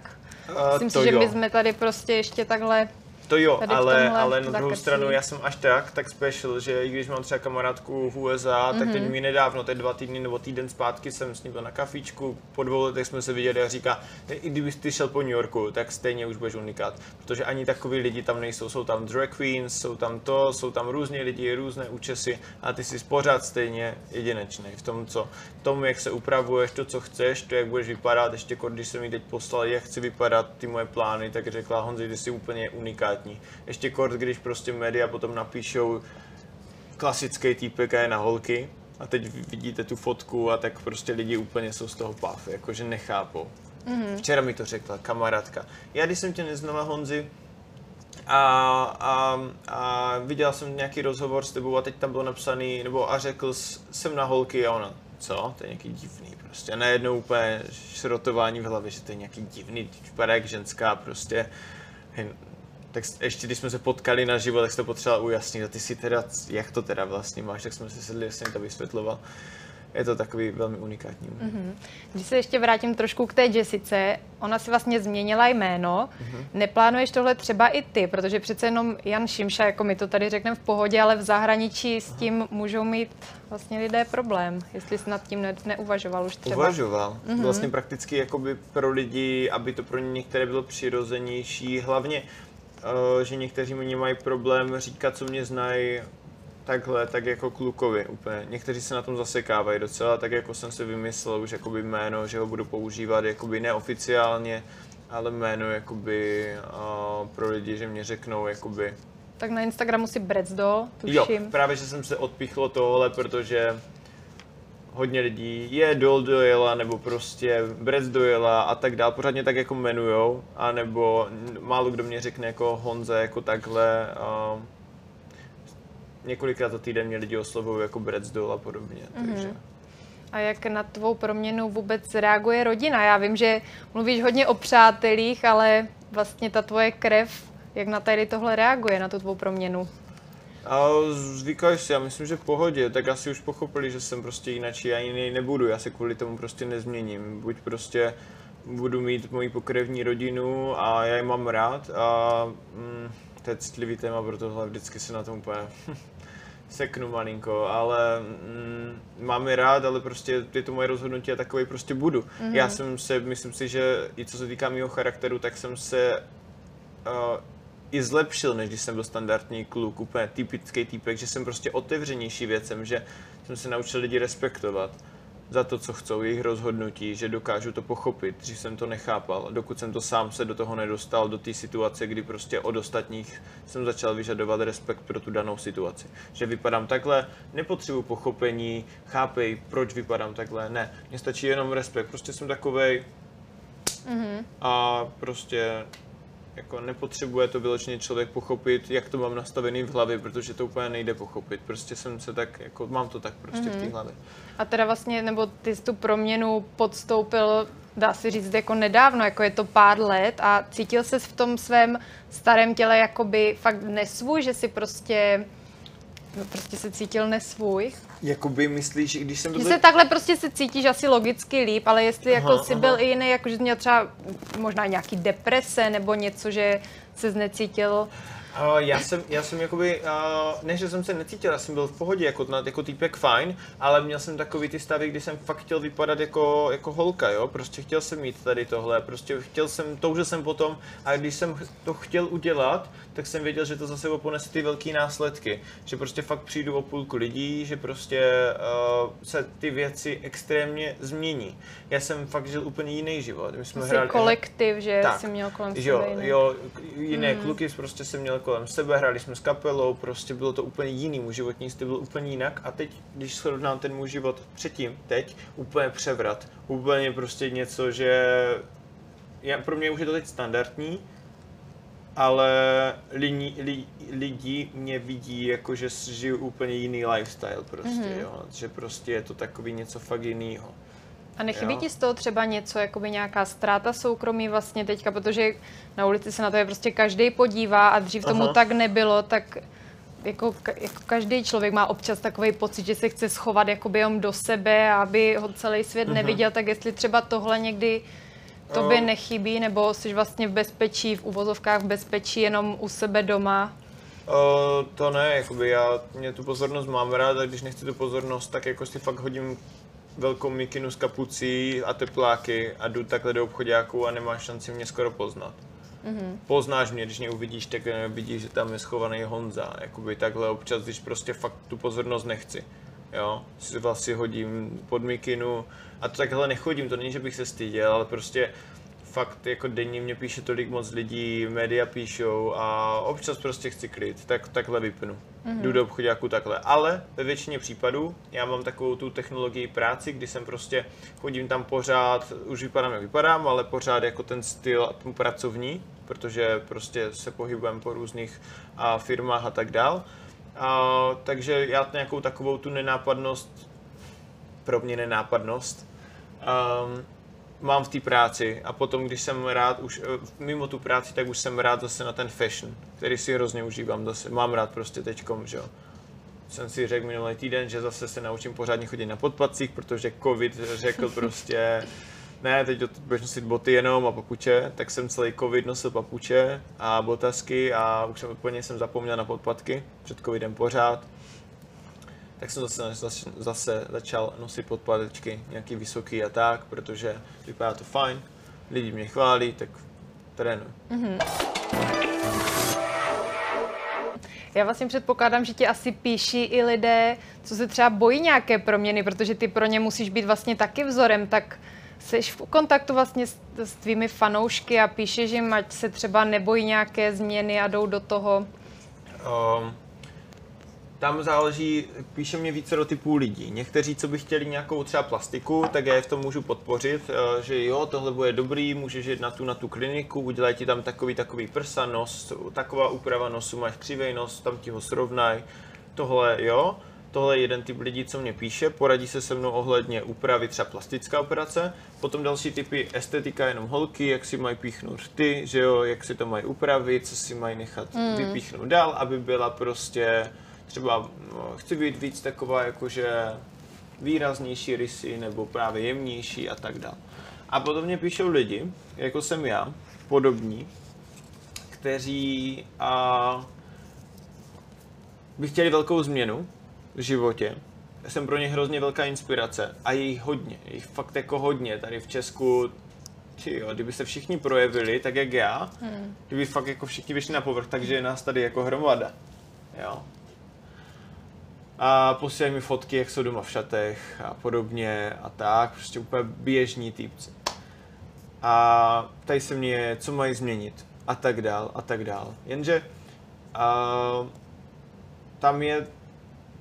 Speaker 1: Myslím uh, si, že jo. my jsme tady prostě ještě takhle
Speaker 2: to jo, ale, ale na druhou stranu já jsem až tak, tak special, že i když mám třeba kamarádku v USA, mm-hmm. tak teď mhm. mi nedávno, teď dva týdny nebo týden zpátky jsem s ním byl na kafičku, po dvou letech jsme se viděli a říká, i kdybys ty šel po New Yorku, tak stejně už budeš unikát, protože ani takový lidi tam nejsou, jsou tam drag queens, jsou tam to, jsou tam různí lidi, různé účesy a ty jsi pořád stejně jedinečný v tom, co, tom, jak se upravuješ, to, co chceš, to, jak budeš vypadat, ještě když jsem mi teď poslal, jak chci vypadat, ty moje plány, tak řekla Honzi, ty jsi úplně unikát unikátní. Ještě kort, když prostě média potom napíšou klasický týpek a je na holky, a teď vidíte tu fotku a tak prostě lidi úplně jsou z toho pav, jakože nechápou. Mm-hmm. Včera mi to řekla kamarádka. Já když jsem tě neznala Honzi, a, a, a viděl jsem nějaký rozhovor s tebou a teď tam bylo napsaný, nebo a řekl jsem na holky a ona, co, to je nějaký divný prostě. Najednou úplně šrotování v hlavě, že to je nějaký divný, vypadá jak ženská prostě tak ještě když jsme se potkali na živo, tak jsi to potřeboval ujasnit. A ty si teda, jak to teda vlastně máš, tak jsme si sedli, jasně to vysvětloval. Je to takový velmi unikátní. Mm-hmm.
Speaker 1: Když se ještě vrátím trošku k té Jessice, ona si vlastně změnila jméno. Mm-hmm. Neplánuješ tohle třeba i ty, protože přece jenom Jan Šimša, jako my to tady řekneme v pohodě, ale v zahraničí s tím Aha. můžou mít vlastně lidé problém, jestli jsi nad tím ne- neuvažoval už třeba.
Speaker 2: Uvažoval. Mm-hmm. Vlastně prakticky jakoby pro lidi, aby to pro ně některé bylo přirozenější, hlavně uh, že někteří mě mají problém říkat, co mě znají takhle, tak jako klukovi úplně. Někteří se na tom zasekávají docela, tak jako jsem si vymyslel už jakoby jméno, že ho budu používat jakoby neoficiálně, ale jméno jakoby uh, pro lidi, že mě řeknou jakoby
Speaker 1: tak na Instagramu si Brecdo, tuším.
Speaker 2: Jo, právě, že jsem se odpíchlo tohle, protože hodně lidí je Dol dojela, nebo prostě Brec dojela a tak dál, pořádně tak jako jmenujou, a nebo málo kdo mě řekne jako Honza jako takhle. A několikrát za týden mě lidi oslovují jako Brec dol a podobně, mm-hmm. takže.
Speaker 1: A jak na tvou proměnu vůbec reaguje rodina? Já vím, že mluvíš hodně o přátelích, ale vlastně ta tvoje krev, jak na tady tohle reaguje, na tu tvou proměnu?
Speaker 2: A zvykají si, já myslím, že v pohodě, tak asi už pochopili, že jsem prostě jinak, já jiný nebudu, já se kvůli tomu prostě nezměním. Buď prostě budu mít moji pokrevní rodinu a já ji mám rád a mm, to je citlivý téma, pro tohle vždycky se na tom úplně seknu malinko, ale mm, mám je rád, ale prostě je to moje rozhodnutí a takový prostě budu. Mm-hmm. Já jsem se, myslím si, že i co se týká mého charakteru, tak jsem se uh, i zlepšil, než když jsem byl standardní kluk, úplně typický týpek, že jsem prostě otevřenější věcem, že jsem se naučil lidi respektovat za to, co chcou, jejich rozhodnutí, že dokážu to pochopit, že jsem to nechápal, dokud jsem to sám se do toho nedostal, do té situace, kdy prostě od ostatních jsem začal vyžadovat respekt pro tu danou situaci. Že vypadám takhle, nepotřebuji pochopení, chápej, proč vypadám takhle, ne, mně stačí jenom respekt, prostě jsem takovej mm-hmm. a prostě jako nepotřebuje to vyloženě člověk pochopit, jak to mám nastavený v hlavě, protože to úplně nejde pochopit. Prostě jsem se tak, jako mám to tak prostě mm-hmm. v té mhm. hlavě.
Speaker 1: A teda vlastně, nebo ty jsi tu proměnu podstoupil, dá se říct, jako nedávno, jako je to pár let a cítil ses v tom svém starém těle jakoby fakt nesvůj, že si prostě No, prostě se cítil nesvůj.
Speaker 2: Jakoby myslíš, když jsem
Speaker 1: to... Že se takhle prostě se cítíš asi logicky líp, ale jestli aha, jako si aha. byl i jiný, jako že měl třeba možná nějaký deprese nebo něco, že se znecítil
Speaker 2: Uh, já jsem, já jsem jakoby, uh, ne, že jsem se necítil, já jsem byl v pohodě, jako, jako týpek fajn, ale měl jsem takový ty stavy, kdy jsem fakt chtěl vypadat jako, jako holka, jo, prostě chtěl jsem mít tady tohle, prostě chtěl jsem, toužil jsem potom a když jsem to chtěl udělat, tak jsem věděl, že to zase ponese ty velké následky, že prostě fakt přijdu o půlku lidí, že prostě uh, se ty věci extrémně změní. Já jsem fakt žil úplně jiný život.
Speaker 1: My jsme hráli, kolektiv, že tak, jsi měl kolem
Speaker 2: jo, jiný. Jo, jiné mm. kluky prostě jsem měl kolem sebe, hráli jsme s kapelou, prostě bylo to úplně jiný, můj životní styl byl úplně jinak a teď, když srovnám ten můj život předtím, teď, úplně převrat, úplně prostě něco, že já, pro mě už je to teď standardní, ale lidi, li, lidi mě vidí jako, že žiju úplně jiný lifestyle prostě, mm-hmm. jo, že prostě je to takový něco fakt jinýho.
Speaker 1: A nechybí jo. ti z toho třeba něco, jakoby nějaká ztráta soukromí vlastně teďka, protože na ulici se na to je prostě každý podívá a dřív tomu Aha. tak nebylo, tak jako, jako každý člověk má občas takový pocit, že se chce schovat jakoby jenom do sebe, aby ho celý svět uh-huh. neviděl, tak jestli třeba tohle někdy tobě uh. nechybí, nebo jsi vlastně v bezpečí, v uvozovkách v bezpečí jenom u sebe doma?
Speaker 2: Uh, to ne, jakoby já mě tu pozornost mám rád a když nechci tu pozornost, tak jako si fakt hodím velkou mikinu s kapucí a tepláky a jdu takhle do obchodáku a nemáš šanci mě skoro poznat. Mm-hmm. Poznáš mě, když mě uvidíš, tak vidíš, že tam je schovaný Honza. Jakoby takhle občas, když prostě fakt tu pozornost nechci. Jo, si vlastně hodím pod mikinu a to takhle nechodím, to není, že bych se styděl, ale prostě fakt jako denně mě píše tolik moc lidí, média píšou a občas prostě chci klid, tak takhle vypnu. Mm-hmm. Jdu do obchodáku takhle. Ale ve většině případů já mám takovou tu technologii práci, kdy jsem prostě chodím tam pořád, už vypadám jak vypadám, ale pořád jako ten styl pracovní, protože prostě se pohybujeme po různých a, firmách a tak dál. A, takže já nějakou takovou tu nenápadnost, pro mě nenápadnost, um, mám v té práci a potom, když jsem rád už eh, mimo tu práci, tak už jsem rád zase na ten fashion, který si hrozně užívám zase. Mám rád prostě teďkom, že jo. Jsem si řekl minulý týden, že zase se naučím pořádně chodit na podpacích, protože covid řekl prostě ne, teď budeš nosit boty jenom a papuče, tak jsem celý covid nosil papuče a botasky a už jsem úplně jsem zapomněl na podpatky před covidem pořád tak jsem zase, zase, zase začal nosit podpadačky nějaký vysoký a tak, protože vypadá to fajn, lidi mě chválí, tak trénuji. Mm-hmm.
Speaker 1: Já vlastně předpokládám, že ti asi píší i lidé, co se třeba bojí nějaké proměny, protože ty pro ně musíš být vlastně taky vzorem, tak jsi v kontaktu vlastně s, s tvými fanoušky a píšeš jim, ať se třeba nebojí nějaké změny a jdou do toho?
Speaker 2: Um, tam záleží, píše mě více do typů lidí. Někteří, co by chtěli nějakou třeba plastiku, tak já je v tom můžu podpořit, eh, že jo, tohle bude dobrý, můžeš jít na tu, na tu kliniku, udělají ti tam takový, takový prsa, nos, taková úprava nosu, máš křivý nos, tam ti ho srovnaj, tohle jo. tohle je jeden typ lidí, co mě píše, poradí se se mnou ohledně úpravy třeba plastická operace, potom další typy estetika, jenom holky, jak si mají píchnout ty, že jo, jak si to mají upravit, co si mají nechat mm. vypíchnout dál, aby byla prostě třeba, no, chci být víc taková jakože výraznější rysy nebo právě jemnější a tak dále. A potom mě píšou lidi, jako jsem já, podobní, kteří a, by chtěli velkou změnu v životě. Jsem pro ně hrozně velká inspirace a je jich hodně, je jich fakt jako hodně. Tady v Česku, jo, kdyby se všichni projevili tak jak já, hmm. kdyby fakt jako všichni vyšli na povrch, takže je nás tady jako hromada. Jo. A posílají mi fotky, jak jsou doma v šatech a podobně a tak, prostě úplně běžní týpci. A tady se mě, co mají změnit a tak dál a tak dál. Jenže a, tam je,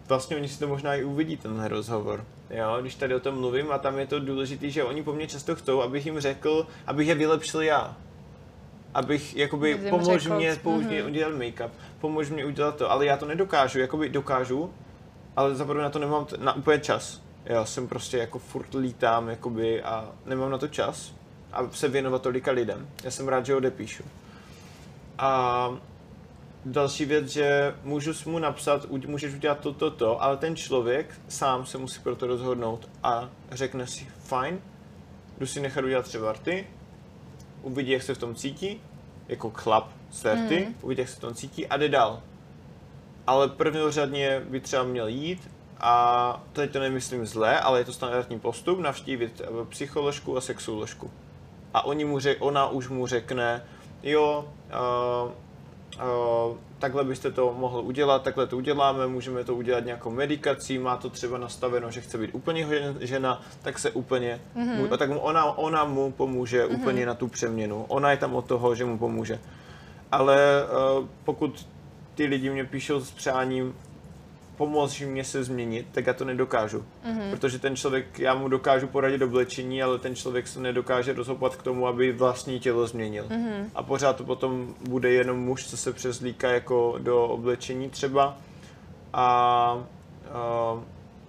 Speaker 2: vlastně oni si to možná i uvidí, ten rozhovor. Jo, když tady o tom mluvím a tam je to důležité, že oni po mně často chcou, abych jim řekl, abych je vylepšil já. Abych, jakoby, pomož mě, pomož mě mhm. udělat make-up, pomož mě udělat to, ale já to nedokážu, jakoby dokážu, ale zaprvé na to nemám t- na úplně čas. Já jsem prostě jako furt lítám, jakoby, a nemám na to čas a se věnovat tolika lidem. Já jsem rád, že odepíšu. A další věc, že můžu mu napsat, můžeš udělat to, to, to, ale ten člověk sám se musí pro to rozhodnout a řekne si, fajn, jdu si nechat udělat třeba rty, uvidí, jak se v tom cítí, jako chlap z mm. uvidí, jak se v tom cítí a jde dál. Ale první by třeba měl jít a teď to nemyslím zle, ale je to standardní postup, navštívit psycholožku a sexuoložku. A oni mu řek, ona už mu řekne, jo, uh, uh, takhle byste to mohl udělat, takhle to uděláme, můžeme to udělat nějakou medikací, má to třeba nastaveno, že chce být úplně žena, tak se úplně, mm-hmm. tak mu ona, ona mu pomůže mm-hmm. úplně na tu přeměnu. Ona je tam od toho, že mu pomůže. Ale uh, pokud ty lidi mě píšou s přáním, pomoct mě se změnit, tak já to nedokážu. Mm-hmm. Protože ten člověk, já mu dokážu poradit oblečení, ale ten člověk se nedokáže rozhoupat k tomu, aby vlastní tělo změnil. Mm-hmm. A pořád to potom bude jenom muž, co se přezlíká jako do oblečení třeba. A, a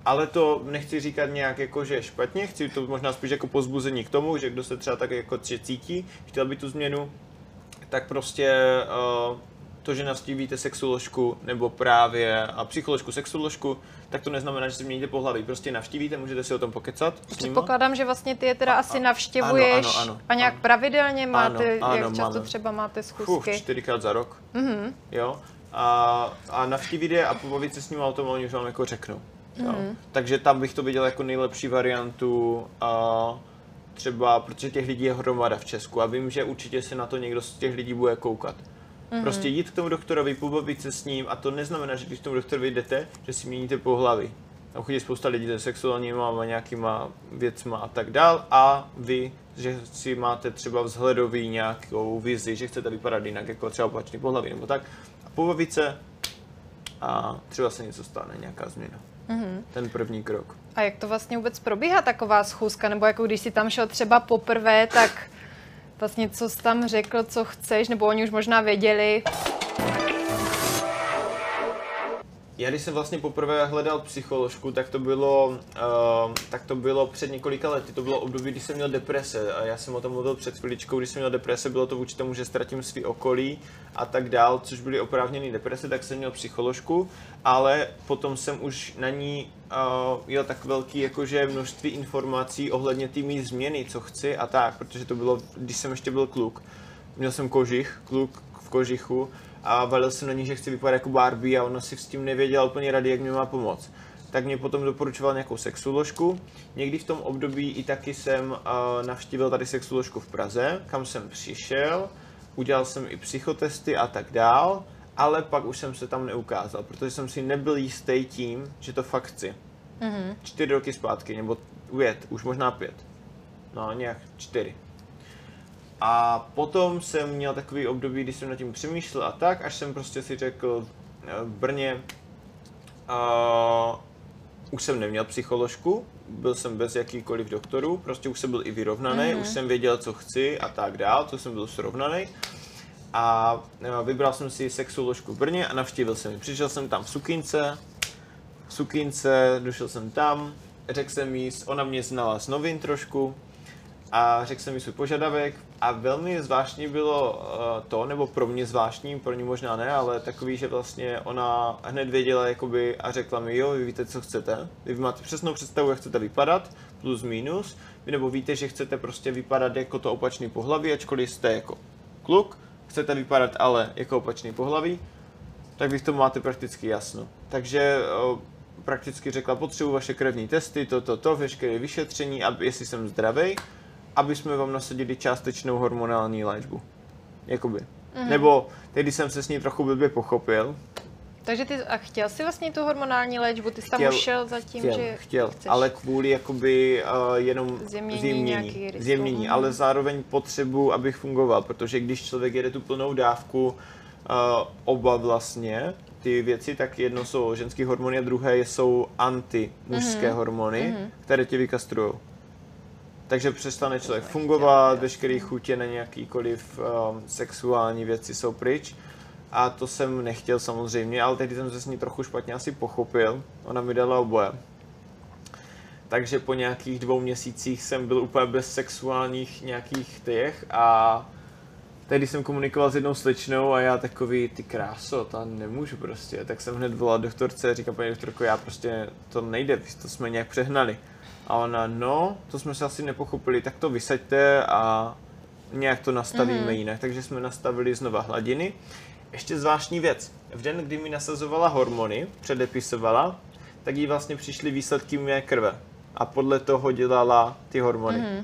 Speaker 2: ale to nechci říkat nějak jako, že špatně, chci to možná spíš jako pozbuzení k tomu, že kdo se třeba tak jako cítí, chtěl by tu změnu, tak prostě uh, to, že navštívíte sexuoložku nebo právě a psycholožku, sexuoložku, tak to neznamená, že si měníte pohlaví. Prostě navštívíte, můžete si o tom pokecat.
Speaker 1: Předpokládám, že vlastně ty je teda a, asi navštěvuješ ano, ano, ano, a nějak ano. pravidelně máte, ano, ano, jak často máme. třeba máte schůzky? Uf,
Speaker 2: čtyřikrát za rok. Mm-hmm. Jo. A, a navštívit je a pobavit se s ním o tom, oni už vám jako řeknou. Jo. Mm-hmm. Takže tam bych to viděl jako nejlepší variantu a třeba, protože těch lidí je hromada v Česku a vím, že určitě se na to někdo z těch lidí bude koukat. Mm-hmm. Prostě jít k tomu doktorovi, pobavit se s ním a to neznamená, že když k tomu doktorovi jdete, že si měníte pohlaví. Tam chodí spousta lidí se sexuálníma a nějakýma věcma a tak dál a vy, že si máte třeba vzhledový nějakou vizi, že chcete vypadat jinak jako třeba opačný pohlaví nebo tak a pobavit se a třeba se něco stane, nějaká změna. Mm-hmm. Ten první krok.
Speaker 1: A jak to vlastně vůbec probíhá taková schůzka? Nebo jako když si tam šel třeba poprvé, tak vlastně co jsi tam řekl, co chceš, nebo oni už možná věděli.
Speaker 2: Já když jsem vlastně poprvé hledal psycholožku, tak to bylo, uh, tak to bylo před několika lety, to bylo období, kdy jsem měl deprese a já jsem o tom mluvil před chviličkou, když jsem měl deprese, bylo to vůči tomu, že ztratím svý okolí a tak dál, což byly oprávněné deprese, tak jsem měl psycholožku, ale potom jsem už na ní uh, jel tak velký jakože množství informací ohledně té mý změny, co chci a tak, protože to bylo, když jsem ještě byl kluk, měl jsem kožich, kluk v kožichu a valil jsem na ní, že chci vypadat jako Barbie a ona si s tím nevěděla úplně rady, jak mi má pomoct. Tak mě potom doporučoval nějakou sexuoložku. Někdy v tom období i taky jsem uh, navštívil tady sexuoložku v Praze, kam jsem přišel, udělal jsem i psychotesty a tak dál, ale pak už jsem se tam neukázal, protože jsem si nebyl jistý tím, že to fakt chci. Mm-hmm. Čtyři roky zpátky, nebo pět, už možná pět. No, nějak čtyři. A potom jsem měl takový období, kdy jsem nad tím přemýšlel a tak, až jsem prostě si řekl eh, v Brně, uh, už jsem neměl psycholožku, byl jsem bez jakýkoliv doktorů, prostě už jsem byl i vyrovnaný, mm-hmm. už jsem věděl, co chci a tak dál, to jsem byl srovnaný. A eh, vybral jsem si sexuoložku v Brně a navštívil jsem ji. Přišel jsem tam v sukince, sukince, došel jsem tam, řekl jsem jí, ona mě znala z novin trošku a řekl jsem jí svůj požadavek a velmi zvláštní bylo uh, to, nebo pro mě zvláštní, pro ní možná ne, ale takový, že vlastně ona hned věděla jakoby a řekla mi, jo, vy víte, co chcete, vy máte přesnou představu, jak chcete vypadat, plus minus, vy nebo víte, že chcete prostě vypadat jako to opačný pohlaví, ačkoliv jste jako kluk, chcete vypadat ale jako opačný pohlaví, tak vy v tom máte prakticky jasno. Takže uh, prakticky řekla, potřebuji vaše krevní testy, toto, to, to, veškeré vyšetření, aby, jestli jsem zdravý, aby jsme vám nasadili částečnou hormonální léčbu. Jakoby. Mm-hmm. Nebo tehdy jsem se s ní trochu blbě pochopil.
Speaker 1: Takže ty a chtěl jsi vlastně tu hormonální léčbu? Ty jsi tam ušel za tím,
Speaker 2: chtěl,
Speaker 1: že
Speaker 2: chtěl, chceš ale kvůli jakoby uh, jenom
Speaker 1: zjemnění,
Speaker 2: zjemnění, zjemnění
Speaker 1: Mhm.
Speaker 2: ale zároveň potřebu, abych fungoval, protože když člověk jede tu plnou dávku, uh, oba vlastně, ty věci, tak jedno jsou ženské hormony a druhé jsou anti-mužské
Speaker 1: Mhm.
Speaker 2: hormony,
Speaker 1: Mhm.
Speaker 2: které tě vykastrují. Takže přestane člověk fungovat, veškerý chutě na nějakýkoliv um, sexuální věci jsou pryč. A to jsem nechtěl samozřejmě, ale tehdy jsem se s ní trochu špatně asi pochopil. Ona mi dala oboje. Takže po nějakých dvou měsících jsem byl úplně bez sexuálních nějakých těch a tehdy jsem komunikoval s jednou slečnou a já takový, ty kráso, to nemůžu prostě. Tak jsem hned volal doktorce a říkal, paní doktorko, já prostě, to nejde, to jsme nějak přehnali. A ona, no, to jsme se asi nepochopili, tak to vysaďte a nějak to nastavíme mm-hmm. jinak. Takže jsme nastavili znova hladiny. Ještě zvláštní věc. V den, kdy mi nasazovala hormony, předepisovala, tak jí vlastně přišly výsledky mé krve. A podle toho dělala ty hormony. Mm-hmm.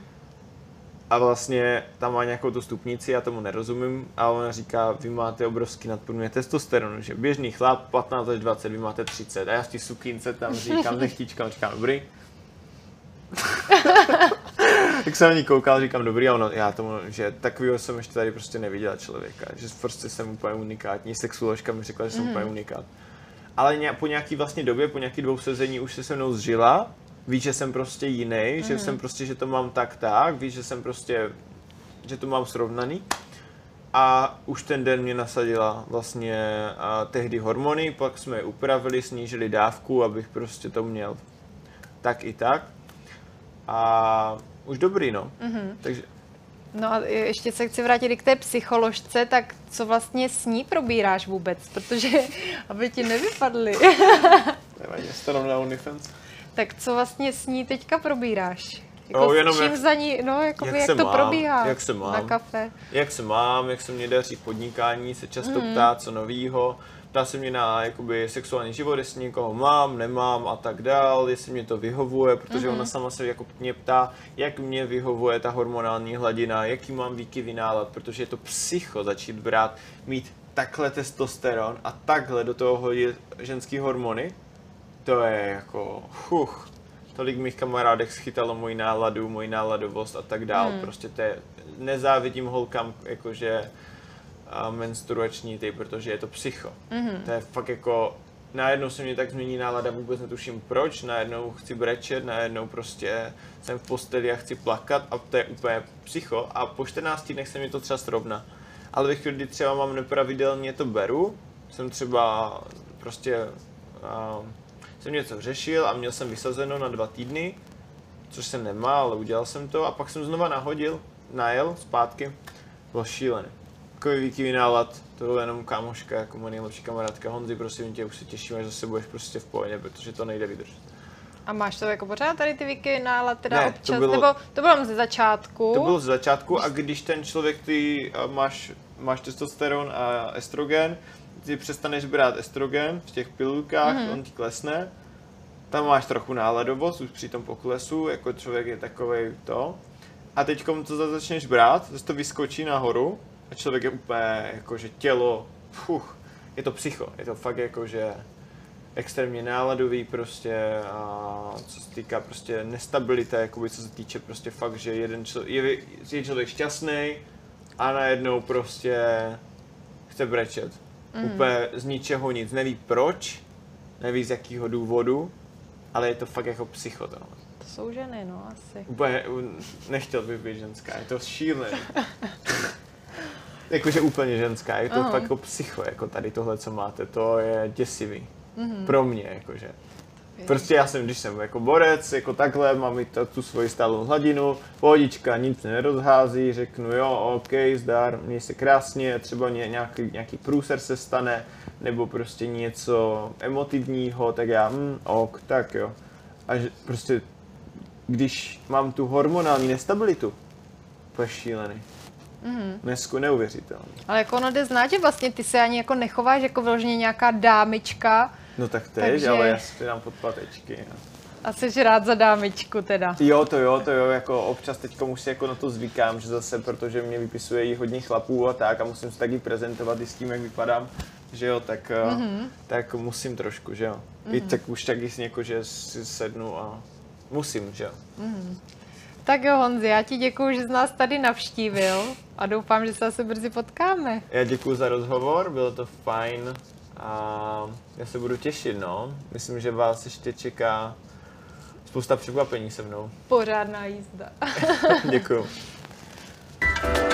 Speaker 2: A vlastně tam má nějakou tu stupnici, já tomu nerozumím, a ona říká, vy máte obrovský nadprůměr testosteronu, že běžný chlap 15 až 20, vy máte 30. A já v té sukínce tam říkám, nechtičkám, říkám, dobrý. tak jsem na ní koukal, říkám, dobrý, a ono, já tomu, že takového jsem ještě tady prostě neviděl člověka, že prostě jsem úplně unikátní, sexuoložka mi řekla, že jsem mm. úplně unikát. Ale ně, po nějaký vlastně době, po nějaký dvou sezení už se se mnou zžila, ví, že jsem prostě jiný, mm. že jsem prostě, že to mám tak tak, ví, že jsem prostě, že to mám srovnaný. A už ten den mě nasadila vlastně a, tehdy hormony, pak jsme je upravili, snížili dávku, abych prostě to měl tak i tak. A už dobrý, no.
Speaker 1: Mhm.
Speaker 2: Takže
Speaker 1: No a ještě se chci vrátit k té psycholožce, tak co vlastně s ní probíráš vůbec? Protože, aby ti nevypadly,
Speaker 2: nevadí, stanu na OnlyFans.
Speaker 1: tak co vlastně s ní teďka probíráš? Jako
Speaker 2: No, jenom
Speaker 1: čím
Speaker 2: jak-
Speaker 1: za ní, no, jako jak,
Speaker 2: jak
Speaker 1: jak
Speaker 2: se
Speaker 1: to
Speaker 2: mám,
Speaker 1: probíhá
Speaker 2: jak se
Speaker 1: na
Speaker 2: mám.
Speaker 1: kafe?
Speaker 2: Jak se mám, jak se mě daří podnikání, se často mm. ptá, co novýho. Ptá se mě na jakoby, sexuální život, jestli někoho mám, nemám a tak dál, jestli mě to vyhovuje, protože mm. ona sama se jako mě ptá, jak mě vyhovuje ta hormonální hladina, jaký mám výkyvy nálad, protože je to psycho začít brát, mít takhle testosteron a takhle do toho hodit ženský hormony. To je jako, fuch, tolik mých kamarádek schytalo moji náladu, moji náladovost a tak dál. Hmm. Prostě to je, nezávidím holkám, jakože a menstruační ty, protože je to psycho.
Speaker 1: Mhm.
Speaker 2: To je fakt jako, najednou se mě tak změní nálada, vůbec netuším proč, najednou chci brečet, najednou prostě jsem v posteli a chci plakat a to je úplně psycho a po 14 dnech se mi to třeba srovná. Ale ve chvíli, kdy třeba mám nepravidelně to beru, jsem třeba prostě uh, jsem něco řešil a měl jsem vysazeno na dva týdny, což jsem nemal, ale udělal jsem to a pak jsem znova nahodil, najel zpátky, bylo šílené. Nálad, to byl jenom kámoška, jako moje nejlepší kamarádka Honzi, prosím tě, už se těším, až zase budeš prostě v pohodě, protože to nejde vydržet.
Speaker 1: A máš to jako pořád tady ty výkyvy nálad teda
Speaker 2: Ne, to
Speaker 1: občas,
Speaker 2: bylo-
Speaker 1: nebo to bylo ze začátku?
Speaker 2: To bylo z začátku a když ten člověk, ty máš, máš testosteron a estrogen, ty přestaneš brát estrogen v těch pilulkách, mm-hmm. on ti klesne, tam máš trochu náladovost už při tom poklesu, jako člověk je takovej to. A teď to za- začneš brát, zase to vyskočí nahoru a člověk je úplně jakože tělo, fuch, je to psycho, je to fakt jakože extrémně náladový prostě a co se týká prostě nestabilita, jakoby co se týče prostě fakt, že jeden člo, je, je člověk šťastný a najednou prostě chce brečet. Mm. Úplně z ničeho nic, neví proč, neví z jakého důvodu, ale je to fakt jako psycho tohle.
Speaker 1: To jsou ženy, no asi.
Speaker 2: Úplně nechtěl bych být ženská, je to šílené. Jakože úplně ženská, je to
Speaker 1: Aha.
Speaker 2: fakt jako psycho, jako tady tohle, co máte, to je děsivý. Mm-hmm. Pro mě, jakože. Prostě já jsem, když jsem jako borec, jako takhle, mám i tu svoji stálou hladinu, pohodička, nic mě nerozhází, řeknu jo, OK, zdar, měj se krásně, třeba ně, nějaký, nějaký průser se stane, nebo prostě něco emotivního, tak já, hm, ok, tak jo. A že prostě, když mám tu hormonální nestabilitu, to je šílený. Mm. Dnesku neuvěřitelný.
Speaker 1: Ale jako ono jde znát, že vlastně ty se ani jako nechováš jako vyloženě nějaká dámička
Speaker 2: No tak teď,
Speaker 1: Takže-
Speaker 2: ale já si dám podpatečky. no.
Speaker 1: a jsi rád za dámičku teda.
Speaker 2: Jo, to jo, to jo, jako občas teďka už si jako na to zvykám, že zase, protože mě vypisuje jí hodně chlapů a tak a musím se taky prezentovat i s tím, jak vypadám, že jo, tak, mm-hmm. tak musím trošku, že jo. Mm-hmm. I tak už taky jako, že si sednu a musím, že jo.
Speaker 1: Tak jo, Honzi, já ti děkuji, že jsi nás tady navštívil a doufám, že se asi brzy potkáme.
Speaker 2: Já děkuji za rozhovor, bylo to fajn a já se budu těšit, no. Myslím, že vás ještě čeká spousta překvapení se mnou.
Speaker 1: Pořádná jízda.
Speaker 2: děkuji.